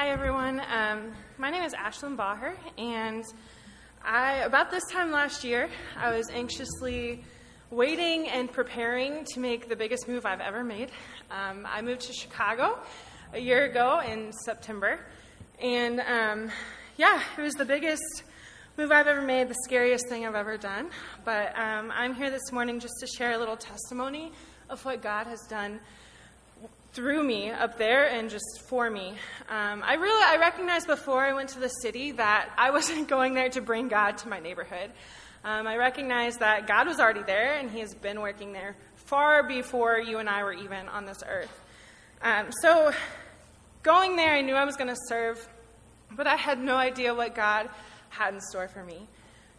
Hi, everyone. Um, my name is Ashlynn Baugher, and I, about this time last year, I was anxiously waiting and preparing to make the biggest move I've ever made. Um, I moved to Chicago a year ago in September, and um, yeah, it was the biggest move I've ever made, the scariest thing I've ever done. But um, I'm here this morning just to share a little testimony of what God has done through me up there and just for me. Um, I really I recognized before I went to the city that I wasn't going there to bring God to my neighborhood. Um, I recognized that God was already there and He has been working there far before you and I were even on this earth. Um, so going there, I knew I was going to serve, but I had no idea what God had in store for me.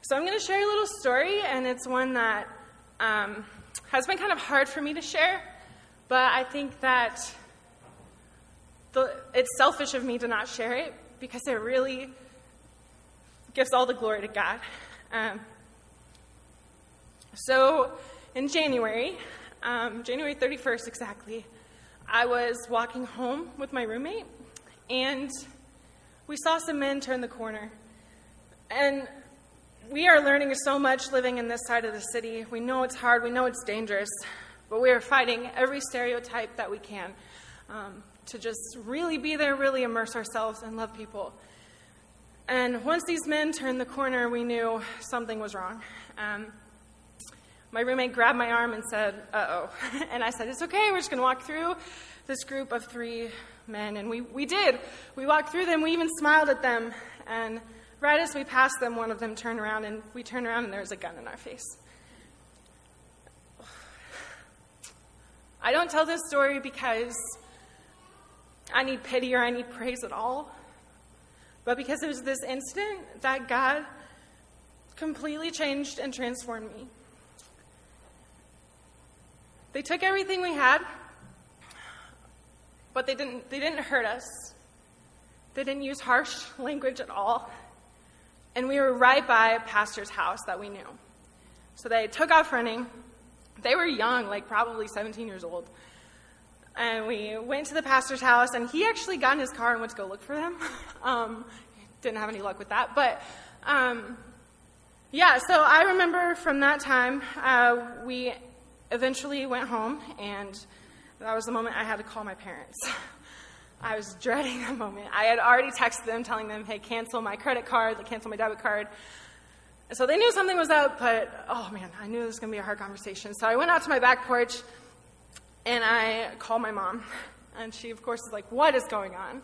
So I'm going to share a little story, and it's one that um, has been kind of hard for me to share but I think that the, it's selfish of me to not share it because it really gives all the glory to God. Um, so in January, um, January 31st exactly, I was walking home with my roommate and we saw some men turn the corner. And we are learning so much living in this side of the city. We know it's hard, we know it's dangerous, but we are fighting every stereotype that we can um, to just really be there, really immerse ourselves, and love people. And once these men turned the corner, we knew something was wrong. Um, my roommate grabbed my arm and said, uh oh. And I said, It's okay, we're just going to walk through this group of three men. And we, we did. We walked through them, we even smiled at them. And right as we passed them, one of them turned around, and we turned around, and there was a gun in our face. I don't tell this story because I need pity or I need praise at all, but because it was this instant that God completely changed and transformed me. They took everything we had, but they didn't, they didn't hurt us. They didn't use harsh language at all. And we were right by a pastor's house that we knew. So they took off running they were young, like probably 17 years old. And we went to the pastor's house, and he actually got in his car and went to go look for them. um, didn't have any luck with that. But um, yeah, so I remember from that time, uh, we eventually went home, and that was the moment I had to call my parents. I was dreading that moment. I had already texted them telling them, hey, cancel my credit card, cancel my debit card. So they knew something was up, but oh man, I knew this was going to be a hard conversation. So I went out to my back porch and I called my mom. And she, of course, is like, What is going on?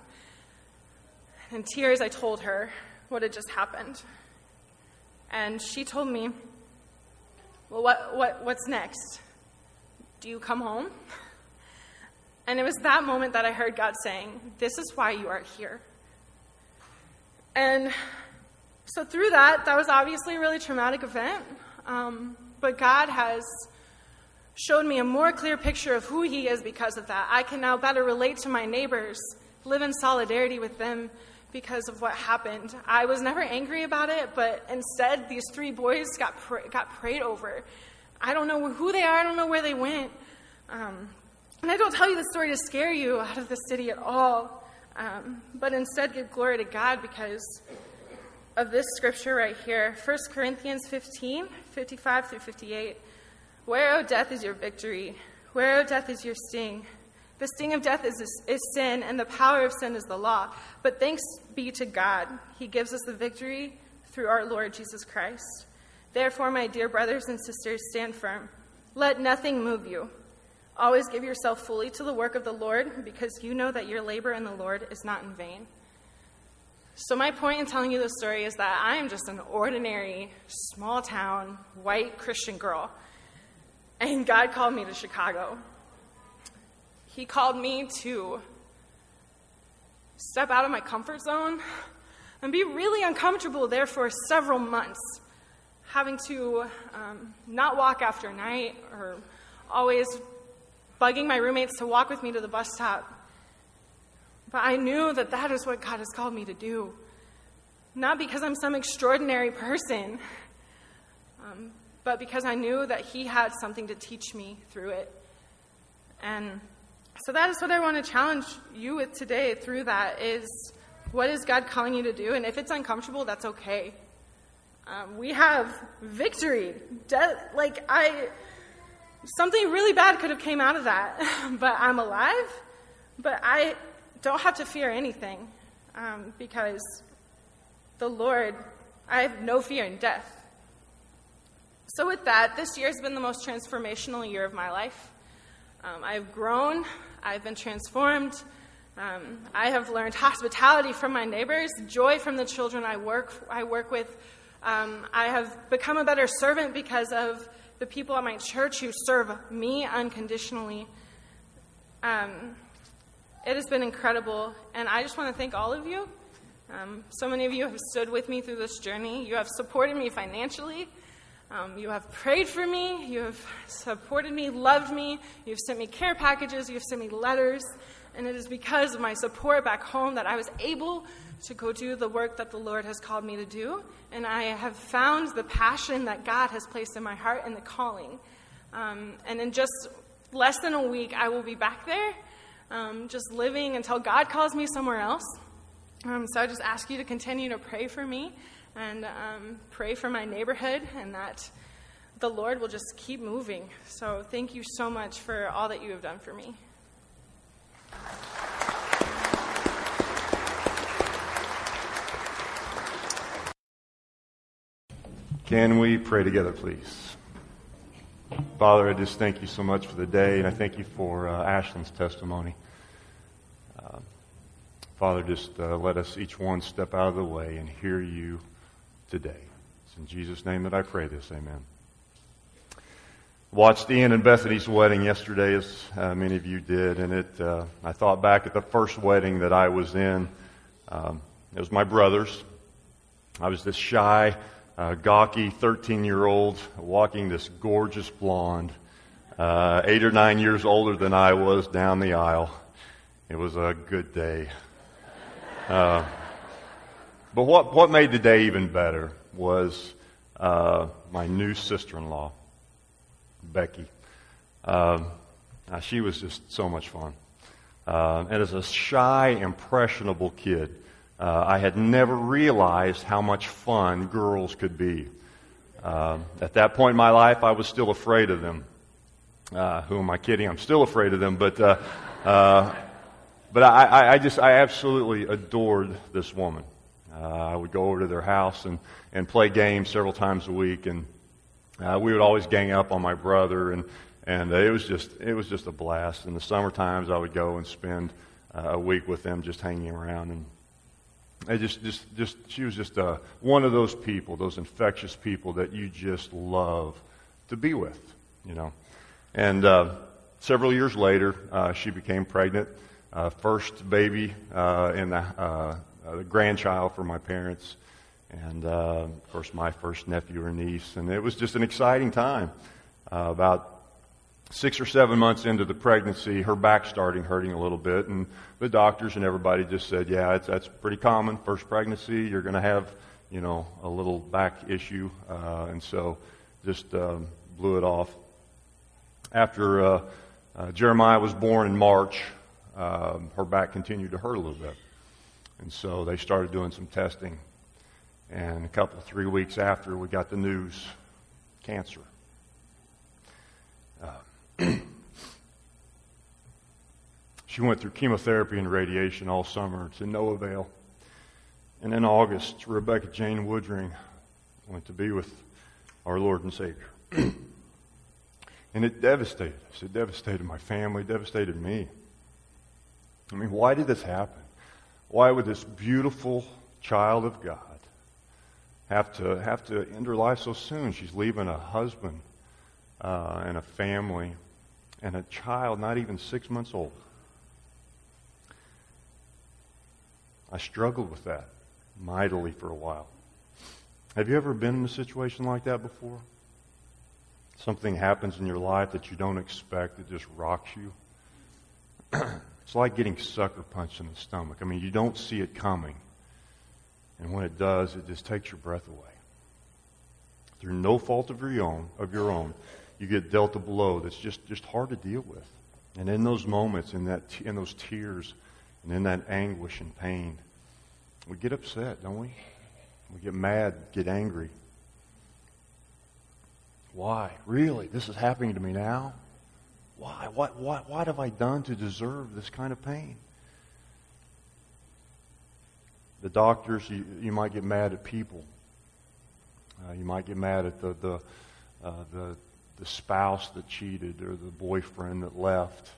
In tears, I told her what had just happened. And she told me, Well, what, what, what's next? Do you come home? And it was that moment that I heard God saying, This is why you are here. And so, through that, that was obviously a really traumatic event. Um, but God has showed me a more clear picture of who He is because of that. I can now better relate to my neighbors, live in solidarity with them because of what happened. I was never angry about it, but instead, these three boys got, pr- got prayed over. I don't know who they are, I don't know where they went. Um, and I don't tell you the story to scare you out of the city at all, um, but instead give glory to God because of this scripture right here 1 Corinthians 15 55 through 58. Where, O death, is your victory? Where, O death, is your sting? The sting of death is, is sin, and the power of sin is the law. But thanks be to God, He gives us the victory through our Lord Jesus Christ. Therefore, my dear brothers and sisters, stand firm. Let nothing move you. Always give yourself fully to the work of the Lord, because you know that your labor in the Lord is not in vain. So, my point in telling you this story is that I am just an ordinary, small town, white Christian girl. And God called me to Chicago. He called me to step out of my comfort zone and be really uncomfortable there for several months, having to um, not walk after night or always bugging my roommates to walk with me to the bus stop but I knew that that is what God has called me to do. Not because I'm some extraordinary person, um, but because I knew that He had something to teach me through it. And so that is what I want to challenge you with today through that is what is God calling you to do? And if it's uncomfortable, that's okay. Um, we have victory. De- like I, something really bad could have came out of that, but I'm alive. But I don't have to fear anything um, because the Lord, I have no fear in death. So, with that, this year has been the most transformational year of my life. Um, I've grown, I've been transformed. Um, I have learned hospitality from my neighbors, joy from the children I work, I work with. Um, I have become a better servant because of the people at my church who serve me unconditionally. Um, it has been incredible, and I just want to thank all of you. Um, so many of you have stood with me through this journey. You have supported me financially. Um, you have prayed for me. You have supported me, loved me. You've sent me care packages. You've sent me letters. And it is because of my support back home that I was able to go do the work that the Lord has called me to do. And I have found the passion that God has placed in my heart and the calling. Um, and in just less than a week, I will be back there um, just living until God calls me somewhere else. Um, so I just ask you to continue to pray for me and um, pray for my neighborhood and that the Lord will just keep moving. So thank you so much for all that you have done for me. Can we pray together, please? Father, I just thank you so much for the day, and I thank you for uh, Ashlynn's testimony. Uh, Father, just uh, let us each one step out of the way and hear you today. It's in Jesus' name that I pray this. Amen. Watched Ian and Bethany's wedding yesterday, as uh, many of you did, and it. Uh, I thought back at the first wedding that I was in. Um, it was my brother's. I was this shy gawky 13 year old walking this gorgeous blonde, uh, eight or nine years older than I was down the aisle. It was a good day. Uh, but what, what made the day even better was uh, my new sister in law, Becky. Um, she was just so much fun. Uh, and as a shy, impressionable kid, uh, I had never realized how much fun girls could be. Uh, at that point in my life, I was still afraid of them. Uh, who am I kidding? I'm still afraid of them, but uh, uh, but I, I, just I absolutely adored this woman. Uh, I would go over to their house and and play games several times a week, and we would always gang up on my brother, and and it was just it was just a blast. In the summer times, I would go and spend a week with them, just hanging around and I just, just, just, she was just uh, one of those people, those infectious people that you just love to be with, you know. And uh, several years later, uh, she became pregnant, uh, first baby uh, in the, uh, the grandchild for my parents, and of course my first nephew or niece, and it was just an exciting time. about six or seven months into the pregnancy, her back starting hurting a little bit, and the doctors and everybody just said, "Yeah, that's pretty common. First pregnancy, you're going to have, you know, a little back issue," uh, and so just um, blew it off. After uh, uh, Jeremiah was born in March, um, her back continued to hurt a little bit, and so they started doing some testing. And a couple, three weeks after, we got the news: cancer. She went through chemotherapy and radiation all summer to no avail. And in August, Rebecca Jane Woodring went to be with our Lord and Savior. and it devastated us. It devastated my family, devastated me. I mean, why did this happen? Why would this beautiful child of God have to have to end her life so soon? She's leaving a husband uh, and a family and a child not even six months old. I struggled with that mightily for a while. Have you ever been in a situation like that before? Something happens in your life that you don't expect, it just rocks you. it's like getting sucker punched in the stomach. I mean, you don't see it coming. And when it does, it just takes your breath away. Through no fault of your own, of your own, you get dealt a blow that's just, just hard to deal with. And in those moments, in, that, in those tears, and in that anguish and pain, We get upset, don't we? We get mad, get angry. Why? Really? This is happening to me now? Why? What, what, what have I done to deserve this kind of pain? The doctors, you, you might get mad at people. Uh, you might get mad at the, the, uh, the, the spouse that cheated or the boyfriend that left.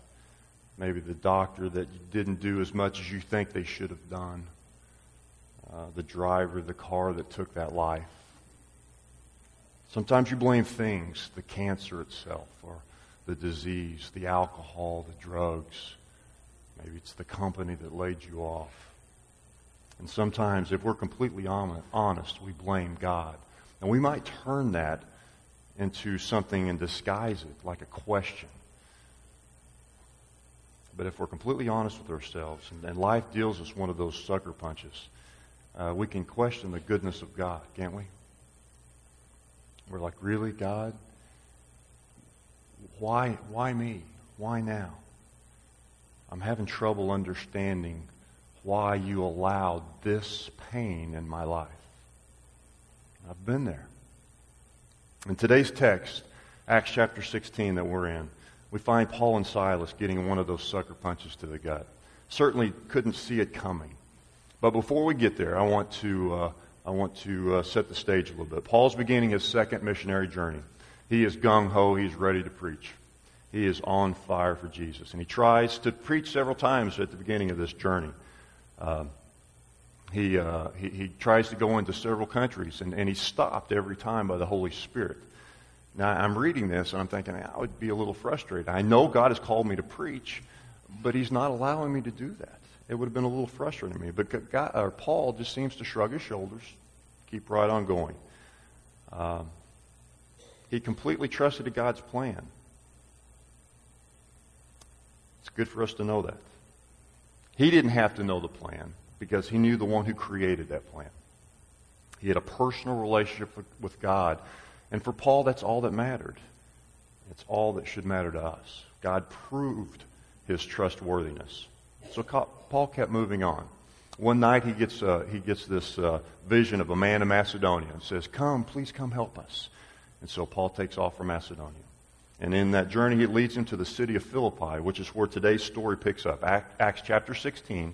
Maybe the doctor that didn't do as much as you think they should have done. Uh, the driver the car that took that life. Sometimes you blame things, the cancer itself, or the disease, the alcohol, the drugs. Maybe it's the company that laid you off. And sometimes, if we're completely honest, we blame God. And we might turn that into something and disguise it like a question. But if we're completely honest with ourselves, and, and life deals us one of those sucker punches, uh, we can question the goodness of God, can't we? We're like, really, God? Why, why me? Why now? I'm having trouble understanding why you allowed this pain in my life. I've been there. In today's text, Acts chapter 16 that we're in, we find Paul and Silas getting one of those sucker punches to the gut. Certainly couldn't see it coming. But before we get there, I want to, uh, I want to uh, set the stage a little bit. Paul's beginning his second missionary journey. He is gung ho, he's ready to preach. He is on fire for Jesus. And he tries to preach several times at the beginning of this journey. Uh, he, uh, he, he, tries to go into several countries, and, and he's stopped every time by the Holy Spirit. Now, I'm reading this, and I'm thinking, I would be a little frustrated. I know God has called me to preach, but he's not allowing me to do that. It would have been a little frustrating to me. But God, or Paul just seems to shrug his shoulders, keep right on going. Um, he completely trusted to God's plan. It's good for us to know that. He didn't have to know the plan because he knew the one who created that plan. He had a personal relationship with God. And for Paul, that's all that mattered. It's all that should matter to us. God proved his trustworthiness. So Paul kept moving on. One night he gets, uh, he gets this uh, vision of a man in Macedonia and says, Come, please come help us. And so Paul takes off for Macedonia. And in that journey, it leads him to the city of Philippi, which is where today's story picks up. Acts chapter 16,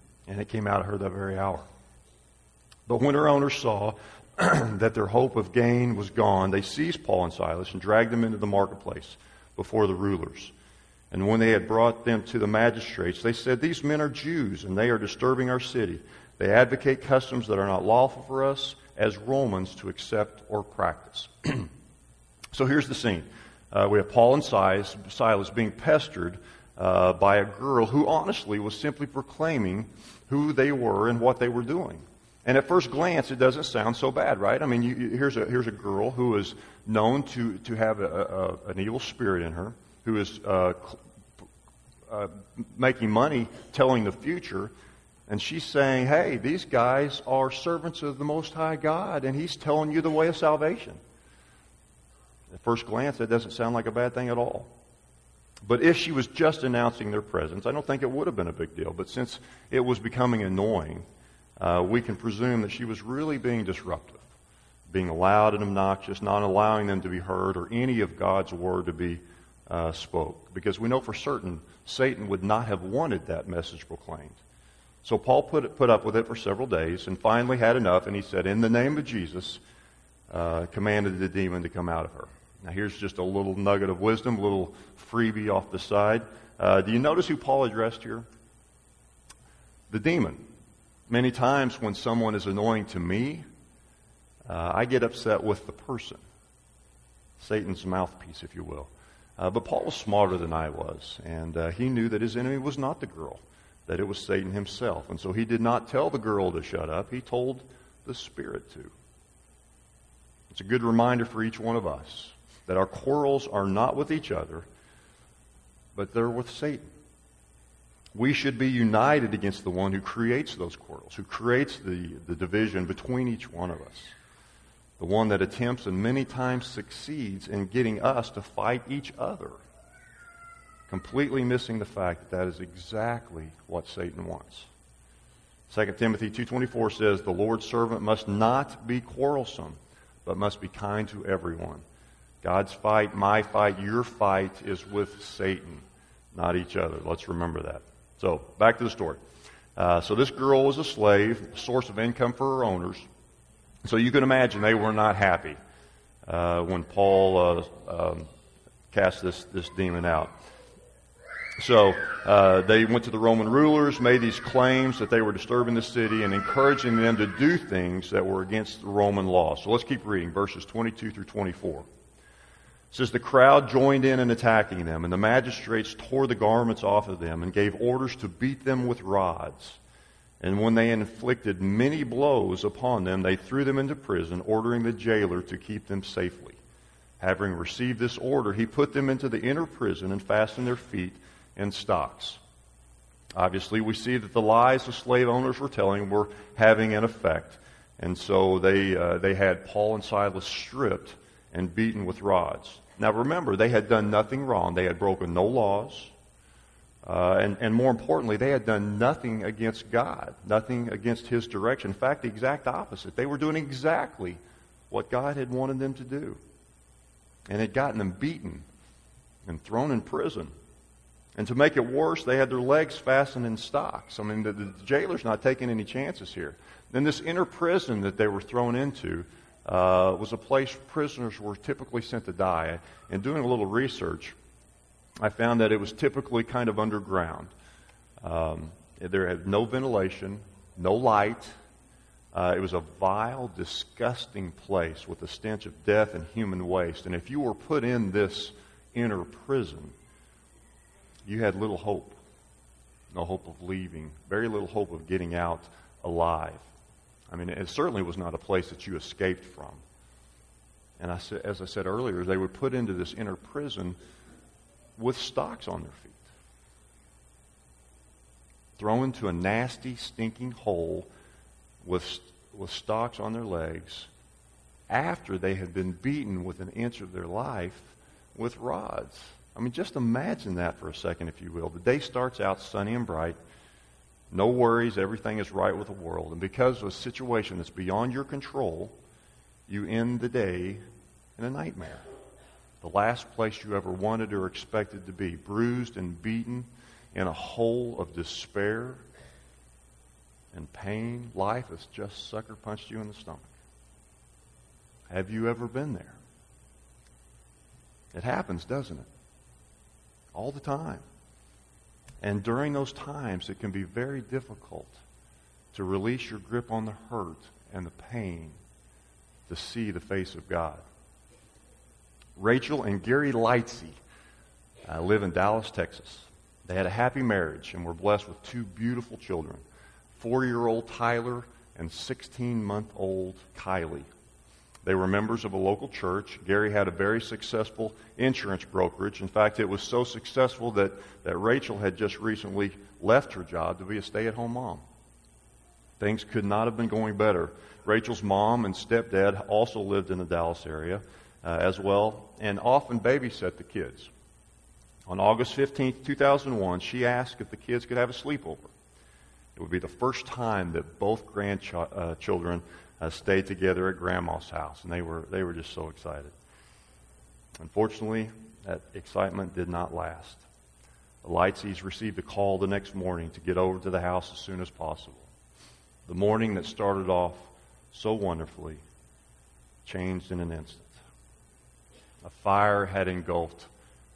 and it came out of her that very hour. But when her owners saw that their hope of gain was gone, they seized Paul and Silas and dragged them into the marketplace before the rulers. And when they had brought them to the magistrates, they said, These men are Jews, and they are disturbing our city. They advocate customs that are not lawful for us as Romans to accept or practice. so here's the scene. Uh, we have Paul and Silas, Silas being pestered uh, by a girl who honestly was simply proclaiming who they were and what they were doing. And at first glance, it doesn't sound so bad, right? I mean, you, here's, a, here's a girl who is known to, to have a, a, an evil spirit in her, who is uh, uh, making money telling the future. And she's saying, hey, these guys are servants of the Most High God, and He's telling you the way of salvation. At first glance, that doesn't sound like a bad thing at all. But if she was just announcing their presence, I don't think it would have been a big deal. But since it was becoming annoying, uh, we can presume that she was really being disruptive, being loud and obnoxious, not allowing them to be heard or any of God's word to be uh, spoke. Because we know for certain Satan would not have wanted that message proclaimed. So Paul put, it, put up with it for several days and finally had enough, and he said, In the name of Jesus, uh, commanded the demon to come out of her. Now, here's just a little nugget of wisdom, a little freebie off the side. Uh, do you notice who Paul addressed here? The demon. Many times when someone is annoying to me, uh, I get upset with the person, Satan's mouthpiece, if you will. Uh, but Paul was smarter than I was, and uh, he knew that his enemy was not the girl that it was Satan himself. And so he did not tell the girl to shut up, he told the Spirit to. It's a good reminder for each one of us that our quarrels are not with each other, but they're with Satan. We should be united against the one who creates those quarrels, who creates the, the division between each one of us. The one that attempts and many times succeeds in getting us to fight each other. Completely missing the fact that that is exactly what Satan wants. 2 Timothy 2.24 says, The Lord's servant must not be quarrelsome, but must be kind to everyone. God's fight, my fight, your fight is with Satan, not each other. Let's remember that. So, back to the story. Uh, so, this girl was a slave, source of income for her owners. So, you can imagine they were not happy uh, when Paul uh, um, cast this, this demon out. So uh, they went to the Roman rulers, made these claims that they were disturbing the city and encouraging them to do things that were against the Roman law. So let's keep reading verses 22 through 24 says the crowd joined in in attacking them, and the magistrates tore the garments off of them and gave orders to beat them with rods. And when they inflicted many blows upon them, they threw them into prison, ordering the jailer to keep them safely. Having received this order, he put them into the inner prison and fastened their feet in stocks. Obviously, we see that the lies the slave owners were telling were having an effect. And so they, uh, they had Paul and Silas stripped and beaten with rods. Now remember, they had done nothing wrong. They had broken no laws. Uh, and, and more importantly, they had done nothing against God, nothing against His direction. In fact, the exact opposite. They were doing exactly what God had wanted them to do. And had gotten them beaten and thrown in prison. And to make it worse, they had their legs fastened in stocks. I mean, the, the jailer's not taking any chances here. Then this inner prison that they were thrown into, uh, was a place prisoners were typically sent to die. And doing a little research, I found that it was typically kind of underground. Um, there had no ventilation, no light. Uh, it was a vile, disgusting place with a stench of death and human waste. And if you were put in this inner prison, you had little hope. No hope of leaving, very little hope of getting out alive. I mean, it certainly was not a place that you escaped from. And I, as I said earlier, they were put into this inner prison with stocks on their feet, thrown into a nasty, stinking hole with, with stocks on their legs after they had been beaten with an inch of their life with rods. I mean, just imagine that for a second, if you will. The day starts out sunny and bright. No worries, everything is right with the world. And because of a situation that's beyond your control, you end the day in a nightmare. The last place you ever wanted or expected to be, bruised and beaten in a hole of despair and pain. Life has just sucker punched you in the stomach. Have you ever been there? It happens, doesn't it? All the time. And during those times, it can be very difficult to release your grip on the hurt and the pain to see the face of God. Rachel and Gary Lightsey uh, live in Dallas, Texas. They had a happy marriage and were blessed with two beautiful children four year old Tyler and 16 month old Kylie. They were members of a local church. Gary had a very successful insurance brokerage. In fact, it was so successful that, that Rachel had just recently left her job to be a stay at home mom. Things could not have been going better. Rachel's mom and stepdad also lived in the Dallas area uh, as well and often babysat the kids. On August 15, 2001, she asked if the kids could have a sleepover. It would be the first time that both grandchildren uh, uh, stayed together at grandma's house, and they were, they were just so excited. Unfortunately, that excitement did not last. The Lightseys received a call the next morning to get over to the house as soon as possible. The morning that started off so wonderfully changed in an instant. A fire had engulfed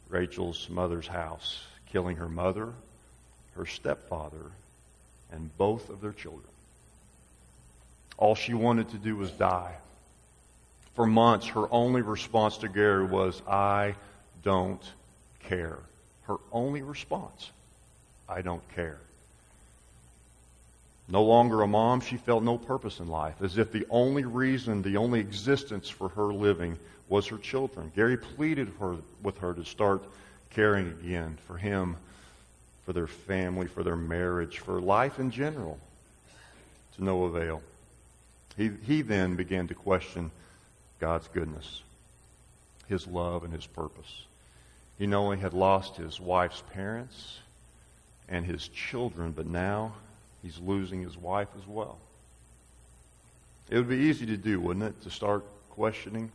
Rachel's mother's house, killing her mother, her stepfather, and both of their children. All she wanted to do was die. For months, her only response to Gary was, I don't care. Her only response, I don't care. No longer a mom, she felt no purpose in life, as if the only reason, the only existence for her living was her children. Gary pleaded her, with her to start caring again for him, for their family, for their marriage, for life in general, to no avail. He, he then began to question God's goodness, His love, and His purpose. He not only had lost his wife's parents and his children, but now he's losing his wife as well. It would be easy to do, wouldn't it, to start questioning?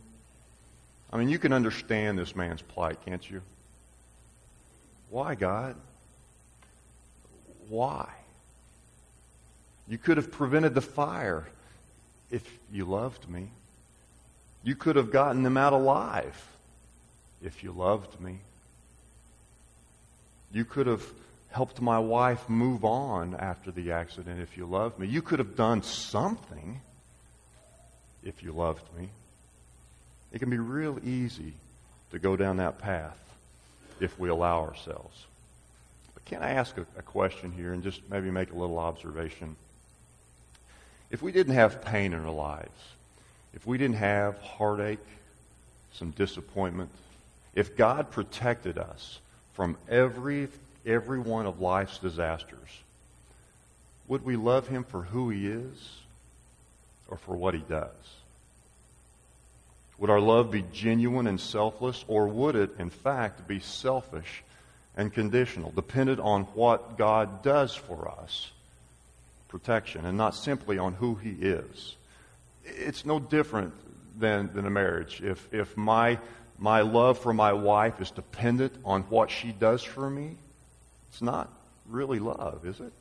I mean, you can understand this man's plight, can't you? Why, God? Why? You could have prevented the fire if you loved me. You could have gotten them out alive if you loved me. You could have helped my wife move on after the accident if you loved me. You could have done something if you loved me. It can be real easy to go down that path if we allow ourselves. But can I ask a, a question here and just maybe make a little observation? If we didn't have pain in our lives, if we didn't have heartache, some disappointment, if God protected us from every, every one of life's disasters, would we love him for who he is or for what he does? Would our love be genuine and selfless, or would it, in fact, be selfish and conditional, dependent on what God does for us, protection, and not simply on who He is? It's no different than, than a marriage. If, if my my love for my wife is dependent on what she does for me, it's not really love, is it?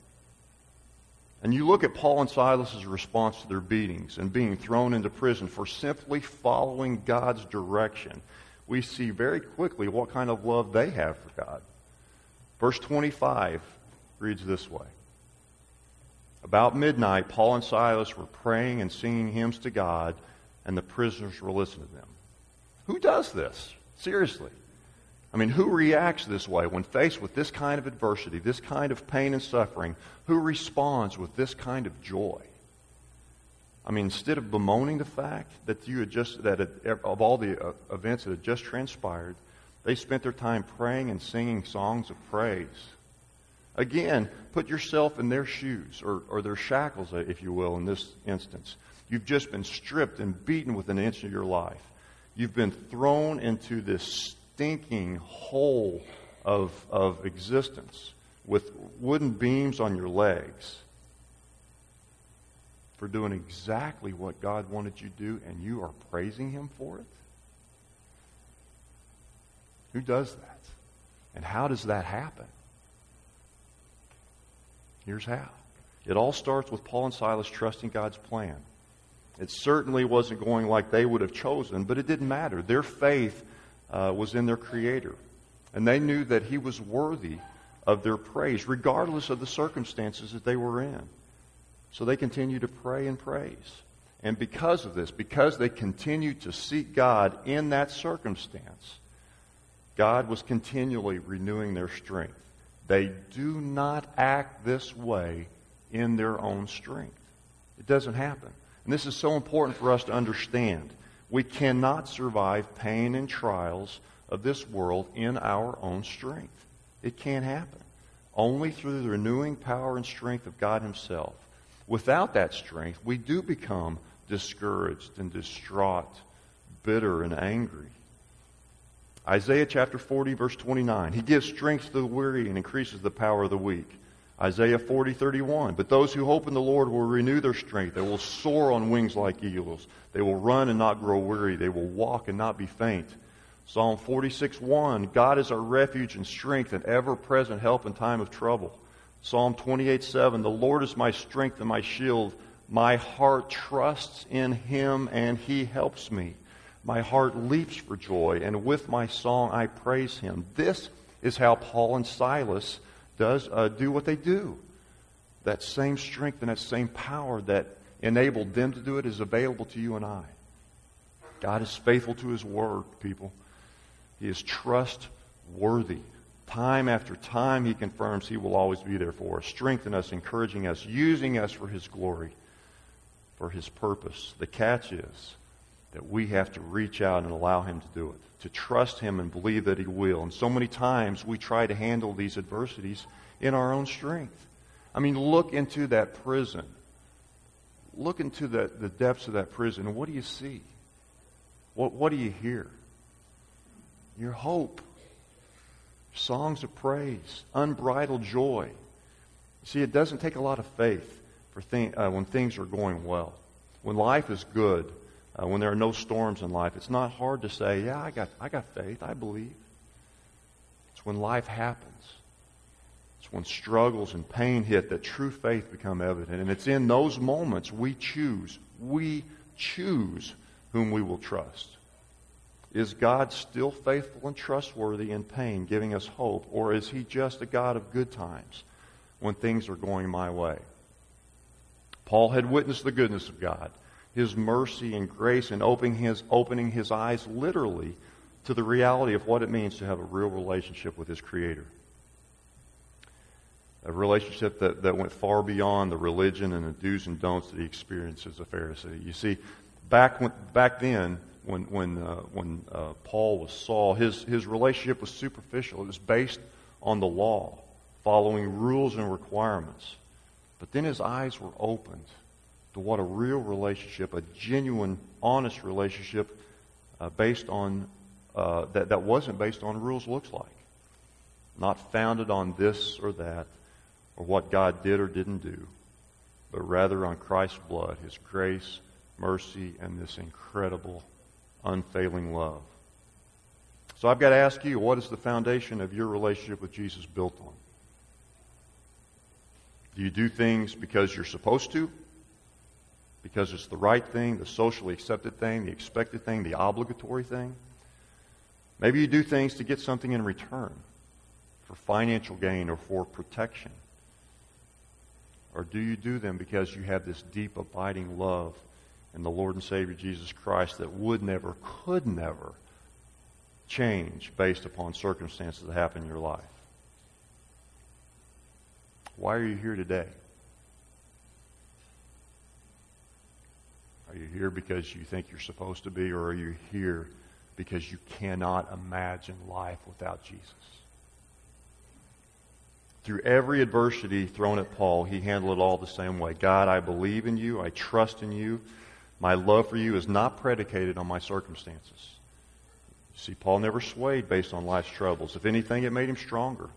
And you look at Paul and Silas' response to their beatings and being thrown into prison for simply following God's direction. We see very quickly what kind of love they have for God. Verse 25 reads this way About midnight, Paul and Silas were praying and singing hymns to God, and the prisoners were listening to them. Who does this? Seriously. I mean, who reacts this way when faced with this kind of adversity, this kind of pain and suffering? Who responds with this kind of joy? I mean, instead of bemoaning the fact that you had just that of all the uh, events that had just transpired, they spent their time praying and singing songs of praise. Again, put yourself in their shoes or, or their shackles, if you will, in this instance. You've just been stripped and beaten within an inch of your life. You've been thrown into this stinking hole of, of existence with wooden beams on your legs for doing exactly what God wanted you to do, and you are praising Him for it? Who does that? And how does that happen? Here's how. It all starts with Paul and Silas trusting God's plan. It certainly wasn't going like they would have chosen, but it didn't matter. Their faith uh, was in their Creator. And they knew that He was worthy of their praise, regardless of the circumstances that they were in. So they continued to pray and praise. And because of this, because they continued to seek God in that circumstance, God was continually renewing their strength. They do not act this way in their own strength. It doesn't happen. And this is so important for us to understand. We cannot survive pain and trials of this world in our own strength. It can't happen. Only through the renewing power and strength of God Himself. Without that strength, we do become discouraged and distraught, bitter and angry. Isaiah chapter 40, verse 29. He gives strength to the weary and increases the power of the weak. Isaiah 40, 31. But those who hope in the Lord will renew their strength. They will soar on wings like eagles. They will run and not grow weary. They will walk and not be faint. Psalm 46, 1. God is our refuge and strength and ever present help in time of trouble. Psalm 28, 7. The Lord is my strength and my shield. My heart trusts in him and he helps me. My heart leaps for joy, and with my song I praise him. This is how Paul and Silas does uh, do what they do. That same strength and that same power that enabled them to do it is available to you and I. God is faithful to his word, people. He is trustworthy. Time after time, He confirms He will always be there for us, strengthen us, encouraging us, using us for His glory, for His purpose. The catch is that we have to reach out and allow Him to do it, to trust Him and believe that He will. And so many times we try to handle these adversities in our own strength. I mean, look into that prison. Look into the, the depths of that prison, what do you see? What, what do you hear? Your hope songs of praise, unbridled joy. See, it doesn't take a lot of faith for thing, uh, when things are going well. When life is good, uh, when there are no storms in life, it's not hard to say, "Yeah, I got, I got faith. I believe." It's when life happens. It's when struggles and pain hit that true faith become evident, and it's in those moments we choose. We choose whom we will trust. Is God still faithful and trustworthy in pain, giving us hope, or is He just a God of good times when things are going my way? Paul had witnessed the goodness of God, His mercy and grace and opening his, opening his eyes literally to the reality of what it means to have a real relationship with His Creator. A relationship that, that went far beyond the religion and the do's and don'ts that he experienced as a Pharisee. You see, back, when, back then, when, when, uh, when uh, Paul was Saul, his, his relationship was superficial. It was based on the law, following rules and requirements. But then his eyes were opened to what a real relationship, a genuine, honest relationship uh, based on, uh, that, that wasn't based on rules looks like. Not founded on this or that, or what God did or didn't do, but rather on Christ's blood, His grace, mercy, and this incredible unfailing love. So I've got to ask you, what is the foundation of your relationship with Jesus built on? Do you do things because you're supposed to? Because it's the right thing, the socially accepted thing, the expected thing, the obligatory thing? Maybe you do things to get something in return for financial gain or for protection. Or do you do them because you have this deep, abiding love in the Lord and Savior Jesus Christ that would never, could never change based upon circumstances that happen in your life. Why are you here today? Are you here because you think you're supposed to be, or are you here because you cannot imagine life without Jesus? Through every adversity thrown at Paul, he handled it all the same way. God, I believe in you. I trust in you. My love for you is not predicated on my circumstances. See, Paul never swayed based on life's troubles. If anything, it made him stronger.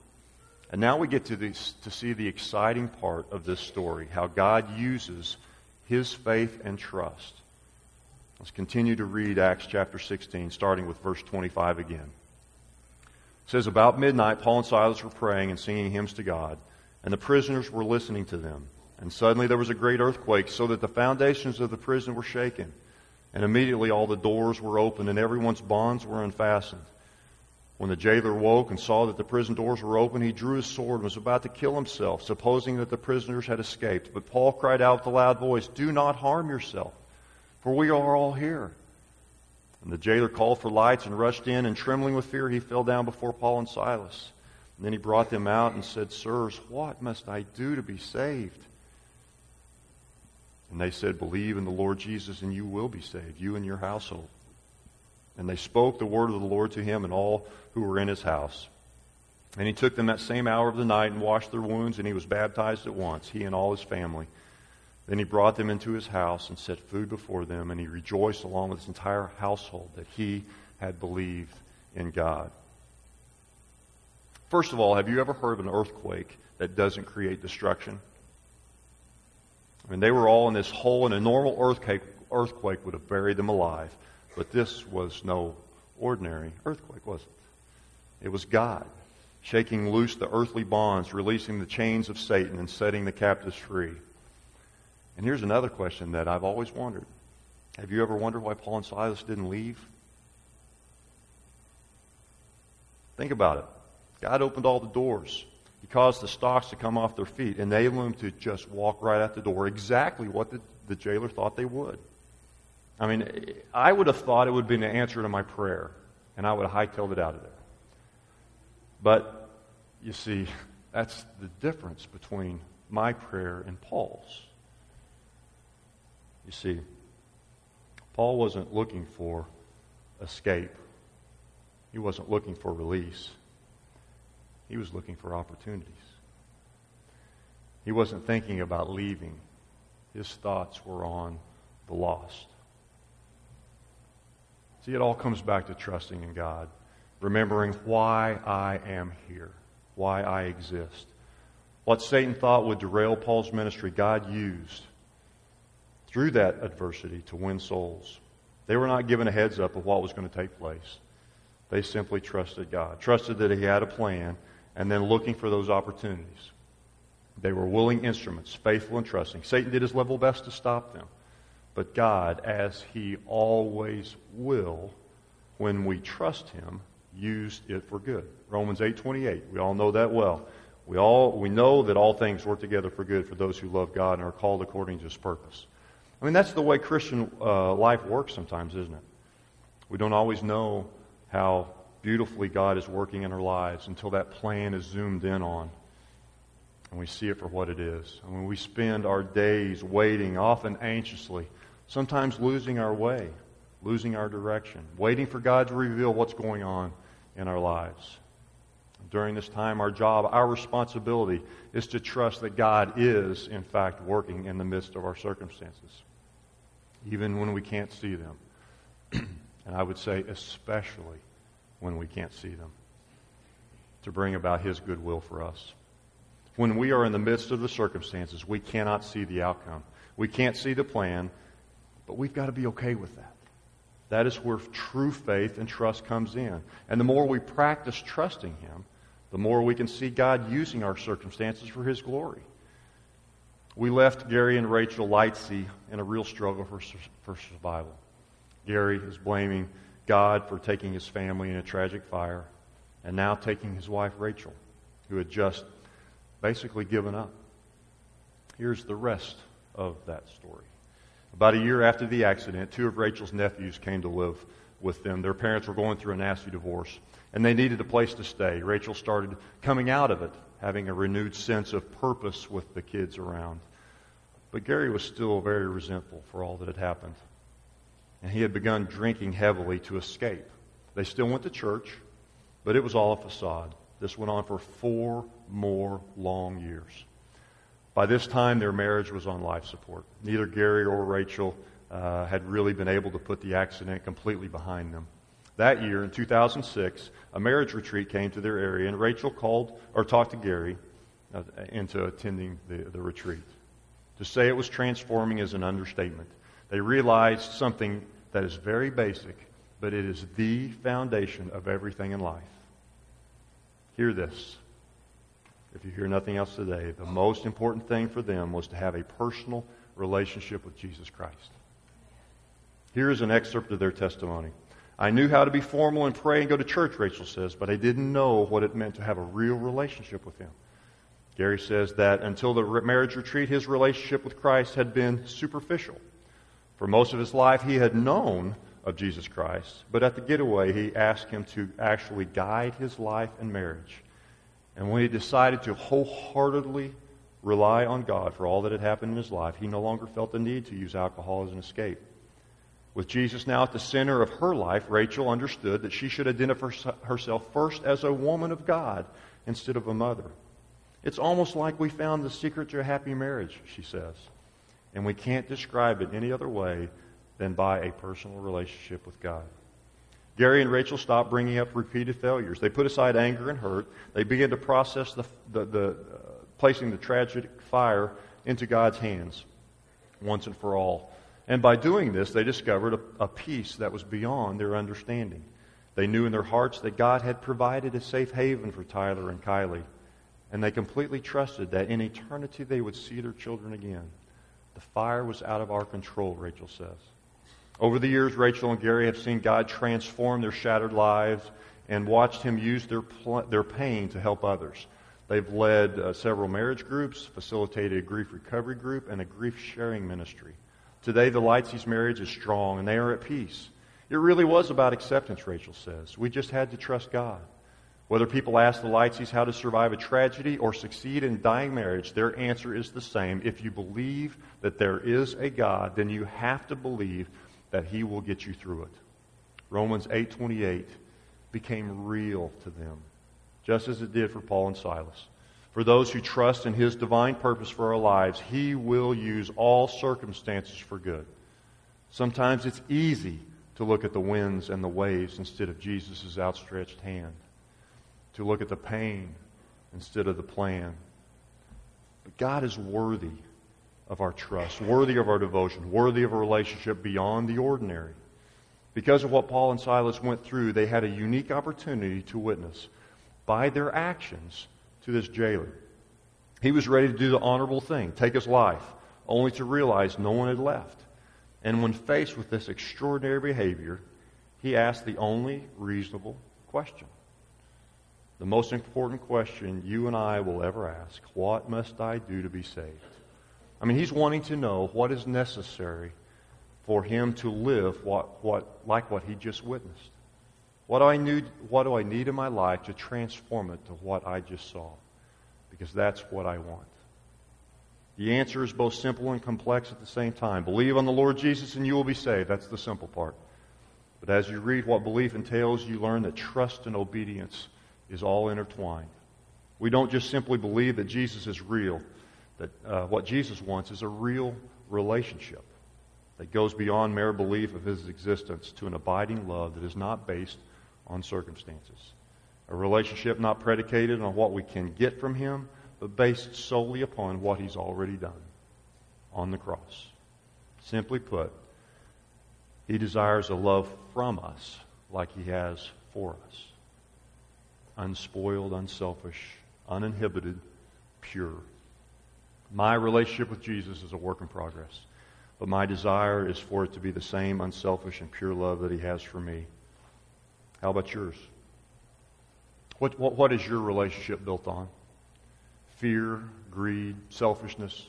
And now we get to, this, to see the exciting part of this story how God uses his faith and trust. Let's continue to read Acts chapter 16, starting with verse 25 again. It says, About midnight, Paul and Silas were praying and singing hymns to God, and the prisoners were listening to them. And suddenly there was a great earthquake, so that the foundations of the prison were shaken. And immediately all the doors were opened, and everyone's bonds were unfastened. When the jailer woke and saw that the prison doors were open, he drew his sword and was about to kill himself, supposing that the prisoners had escaped. But Paul cried out with a loud voice, Do not harm yourself, for we are all here. And the jailer called for lights and rushed in, and trembling with fear, he fell down before Paul and Silas. And then he brought them out and said, Sirs, what must I do to be saved? And they said, Believe in the Lord Jesus, and you will be saved, you and your household. And they spoke the word of the Lord to him and all who were in his house. And he took them that same hour of the night and washed their wounds, and he was baptized at once, he and all his family. Then he brought them into his house and set food before them, and he rejoiced along with his entire household that he had believed in God. First of all, have you ever heard of an earthquake that doesn't create destruction? I mean, they were all in this hole, and a normal earthquake, earthquake would have buried them alive. But this was no ordinary earthquake, was it? It was God shaking loose the earthly bonds, releasing the chains of Satan, and setting the captives free. And here's another question that I've always wondered. Have you ever wondered why Paul and Silas didn't leave? Think about it. God opened all the doors. He caused the stocks to come off their feet, enabling them to just walk right out the door, exactly what the, the jailer thought they would. I mean, I would have thought it would be an answer to my prayer, and I would have hightailed it out of there. But you see, that's the difference between my prayer and Paul's. You see, Paul wasn't looking for escape. He wasn't looking for release. He was looking for opportunities. He wasn't thinking about leaving. His thoughts were on the lost. See, it all comes back to trusting in God, remembering why I am here, why I exist. What Satan thought would derail Paul's ministry, God used through that adversity to win souls. They were not given a heads up of what was going to take place. They simply trusted God, trusted that He had a plan, and then looking for those opportunities. They were willing instruments, faithful and trusting. Satan did his level best to stop them. But God, as He always will, when we trust Him, used it for good. Romans 8:28. We all know that well. We all we know that all things work together for good for those who love God and are called according to His purpose. I mean, that's the way Christian uh, life works sometimes, isn't it? We don't always know how beautifully God is working in our lives until that plan is zoomed in on and we see it for what it is. And when we spend our days waiting, often anxiously, sometimes losing our way, losing our direction, waiting for God to reveal what's going on in our lives. During this time, our job, our responsibility is to trust that God is, in fact, working in the midst of our circumstances, even when we can't see them. and I would say, especially when we can't see them, to bring about His goodwill for us when we are in the midst of the circumstances, we cannot see the outcome. We can't see the plan, but we've got to be okay with that. That is where true faith and trust comes in. And the more we practice trusting Him, the more we can see God using our circumstances for His glory. We left Gary and Rachel Lightsey in a real struggle for, for survival. Gary is blaming God for taking his family in a tragic fire, and now taking his wife Rachel, who had just basically given up. Here's the rest of that story. About a year after the accident, two of Rachel's nephews came to live with them. Their parents were going through a nasty divorce, and they needed a place to stay. Rachel started coming out of it, having a renewed sense of purpose with the kids around. But Gary was still very resentful for all that had happened. And he had begun drinking heavily to escape. They still went to church, but it was all a facade. This went on for four more long years. By this time, their marriage was on life support. Neither Gary or Rachel uh, had really been able to put the accident completely behind them. That year, in 2006, a marriage retreat came to their area, and Rachel called or talked to Gary uh, into attending the, the retreat. To say it was transforming is an understatement. They realized something that is very basic, but it is the foundation of everything in life. Hear this. If you hear nothing else today, the most important thing for them was to have a personal relationship with Jesus Christ. Here is an excerpt of their testimony. I knew how to be formal and pray and go to church, Rachel says, but I didn't know what it meant to have a real relationship with Him. Gary says that until the marriage retreat, his relationship with Christ had been superficial. For most of his life, he had known of Jesus Christ. But at the getaway, he asked him to actually guide his life and marriage. And when he decided to wholeheartedly rely on God for all that had happened in his life, he no longer felt the need to use alcohol as an escape. With Jesus now at the center of her life, Rachel understood that she should identify herself first as a woman of God instead of a mother. It's almost like we found the secret to a happy marriage, she says. And we can't describe it any other way than by a personal relationship with God. Gary and Rachel stopped bringing up repeated failures. They put aside anger and hurt. They began to process the, the, the uh, placing the tragic fire into God's hands once and for all. And by doing this, they discovered a, a peace that was beyond their understanding. They knew in their hearts that God had provided a safe haven for Tyler and Kylie. And they completely trusted that in eternity they would see their children again. The fire was out of our control, Rachel says. Over the years, Rachel and Gary have seen God transform their shattered lives and watched Him use their, pl- their pain to help others. They've led uh, several marriage groups, facilitated a grief recovery group, and a grief sharing ministry. Today, the Lightsey's marriage is strong and they are at peace. It really was about acceptance, Rachel says. We just had to trust God. Whether people ask the Lightseys how to survive a tragedy or succeed in dying marriage, their answer is the same. If you believe that there is a God, then you have to believe that he will get you through it. Romans 8:28 became real to them, just as it did for Paul and Silas. For those who trust in his divine purpose for our lives, he will use all circumstances for good. Sometimes it's easy to look at the winds and the waves instead of Jesus' outstretched hand to look at the pain instead of the plan. But God is worthy of our trust, worthy of our devotion, worthy of a relationship beyond the ordinary. Because of what Paul and Silas went through, they had a unique opportunity to witness by their actions to this jailer. He was ready to do the honorable thing, take his life, only to realize no one had left. And when faced with this extraordinary behavior, he asked the only reasonable question the most important question you and I will ever ask What must I do to be saved? I mean, he's wanting to know what is necessary for him to live what, what, like what he just witnessed. What do, I need, what do I need in my life to transform it to what I just saw? Because that's what I want. The answer is both simple and complex at the same time. Believe on the Lord Jesus and you will be saved. That's the simple part. But as you read what belief entails, you learn that trust and obedience is all intertwined. We don't just simply believe that Jesus is real, that uh, what Jesus wants is a real relationship that goes beyond mere belief of his existence to an abiding love that is not based on circumstances. A relationship not predicated on what we can get from him, but based solely upon what he's already done on the cross. Simply put, he desires a love from us like he has for us unspoiled, unselfish, uninhibited, pure. My relationship with Jesus is a work in progress, but my desire is for it to be the same unselfish and pure love that He has for me. How about yours? What, what, what is your relationship built on? Fear, greed, selfishness?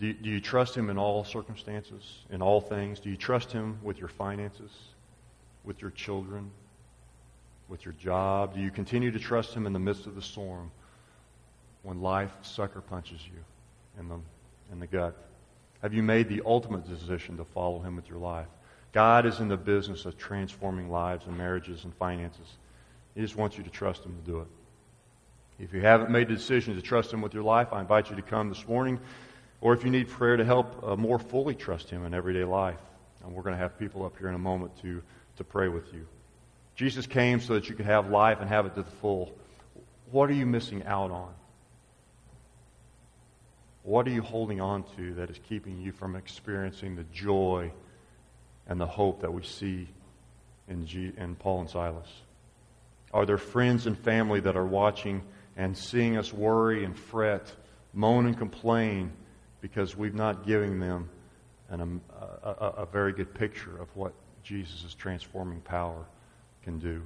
Do do you trust Him in all circumstances, in all things? Do you trust Him with your finances, with your children, with your job? Do you continue to trust Him in the midst of the storm when life sucker punches you in the, in the gut? Have you made the ultimate decision to follow Him with your life? God is in the business of transforming lives and marriages and finances. He just wants you to trust Him to do it. If you haven't made the decision to trust Him with your life, I invite you to come this morning. Or if you need prayer to help uh, more fully trust Him in everyday life, and we're going to have people up here in a moment to, to pray with you. Jesus came so that you could have life and have it to the full. What are you missing out on? What are you holding on to that is keeping you from experiencing the joy and the hope that we see in, G- in Paul and Silas? Are there friends and family that are watching and seeing us worry and fret, moan and complain because we've not given them an, um, a, a, a very good picture of what Jesus' transforming power can do.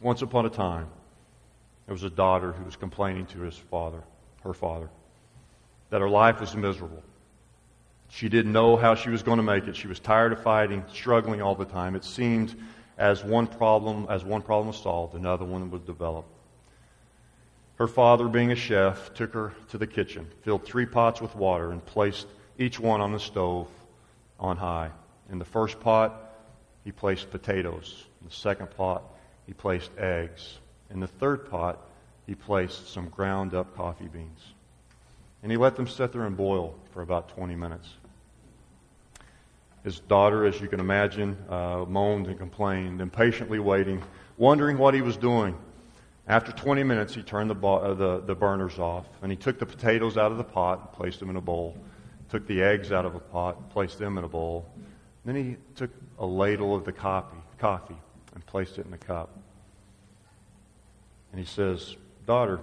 Once upon a time, there was a daughter who was complaining to his father, her father, that her life was miserable. She didn't know how she was going to make it. She was tired of fighting, struggling all the time. It seemed as one problem, as one problem was solved, another one would develop. Her father, being a chef, took her to the kitchen, filled three pots with water, and placed each one on the stove on high. In the first pot, he placed potatoes. In the second pot, he placed eggs. In the third pot, he placed some ground up coffee beans. And he let them sit there and boil for about 20 minutes. His daughter, as you can imagine, uh, moaned and complained, impatiently waiting, wondering what he was doing. After 20 minutes, he turned the, bo- uh, the, the burners off, and he took the potatoes out of the pot and placed them in a bowl. Took the eggs out of a pot placed them in a bowl. Then he took a ladle of the coffee, coffee and placed it in a cup. And he says, Daughter,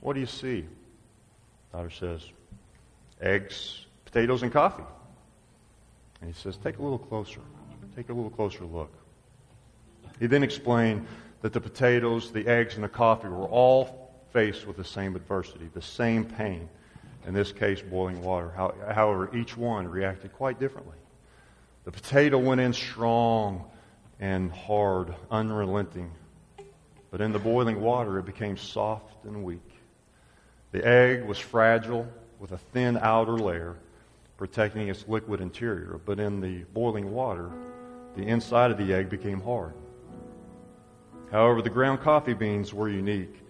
what do you see? Daughter says, Eggs, potatoes, and coffee. And he says, Take a little closer. Take a little closer look. He then explained that the potatoes, the eggs, and the coffee were all faced with the same adversity, the same pain. In this case, boiling water. However, each one reacted quite differently. The potato went in strong and hard, unrelenting, but in the boiling water it became soft and weak. The egg was fragile with a thin outer layer protecting its liquid interior, but in the boiling water, the inside of the egg became hard. However, the ground coffee beans were unique.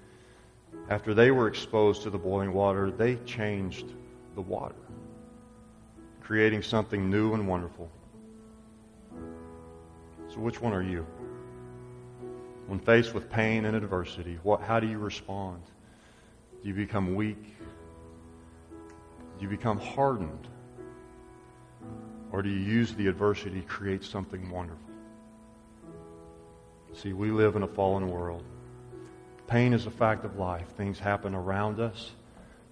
After they were exposed to the boiling water, they changed the water, creating something new and wonderful. So, which one are you? When faced with pain and adversity, what, how do you respond? Do you become weak? Do you become hardened? Or do you use the adversity to create something wonderful? See, we live in a fallen world. Pain is a fact of life. Things happen around us,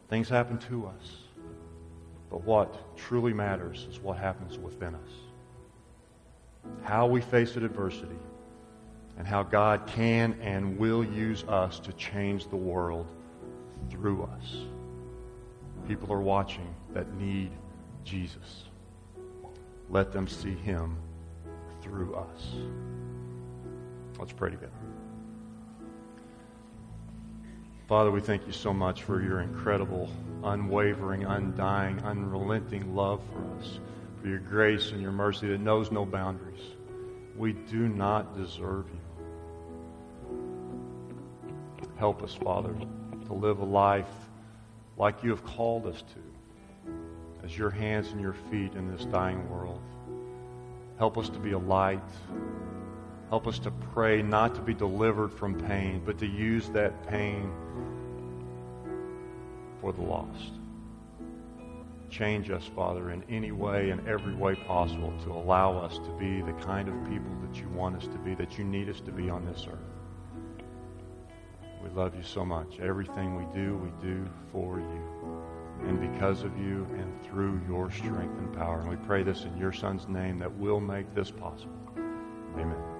things happen to us. But what truly matters is what happens within us. How we face adversity, and how God can and will use us to change the world through us. People are watching that need Jesus. Let them see him through us. Let's pray together. Father, we thank you so much for your incredible, unwavering, undying, unrelenting love for us, for your grace and your mercy that knows no boundaries. We do not deserve you. Help us, Father, to live a life like you have called us to, as your hands and your feet in this dying world. Help us to be a light. Help us to pray not to be delivered from pain, but to use that pain for the lost. Change us, Father, in any way and every way possible to allow us to be the kind of people that you want us to be, that you need us to be on this earth. We love you so much. Everything we do, we do for you and because of you and through your strength and power. And we pray this in your Son's name that will make this possible. Amen.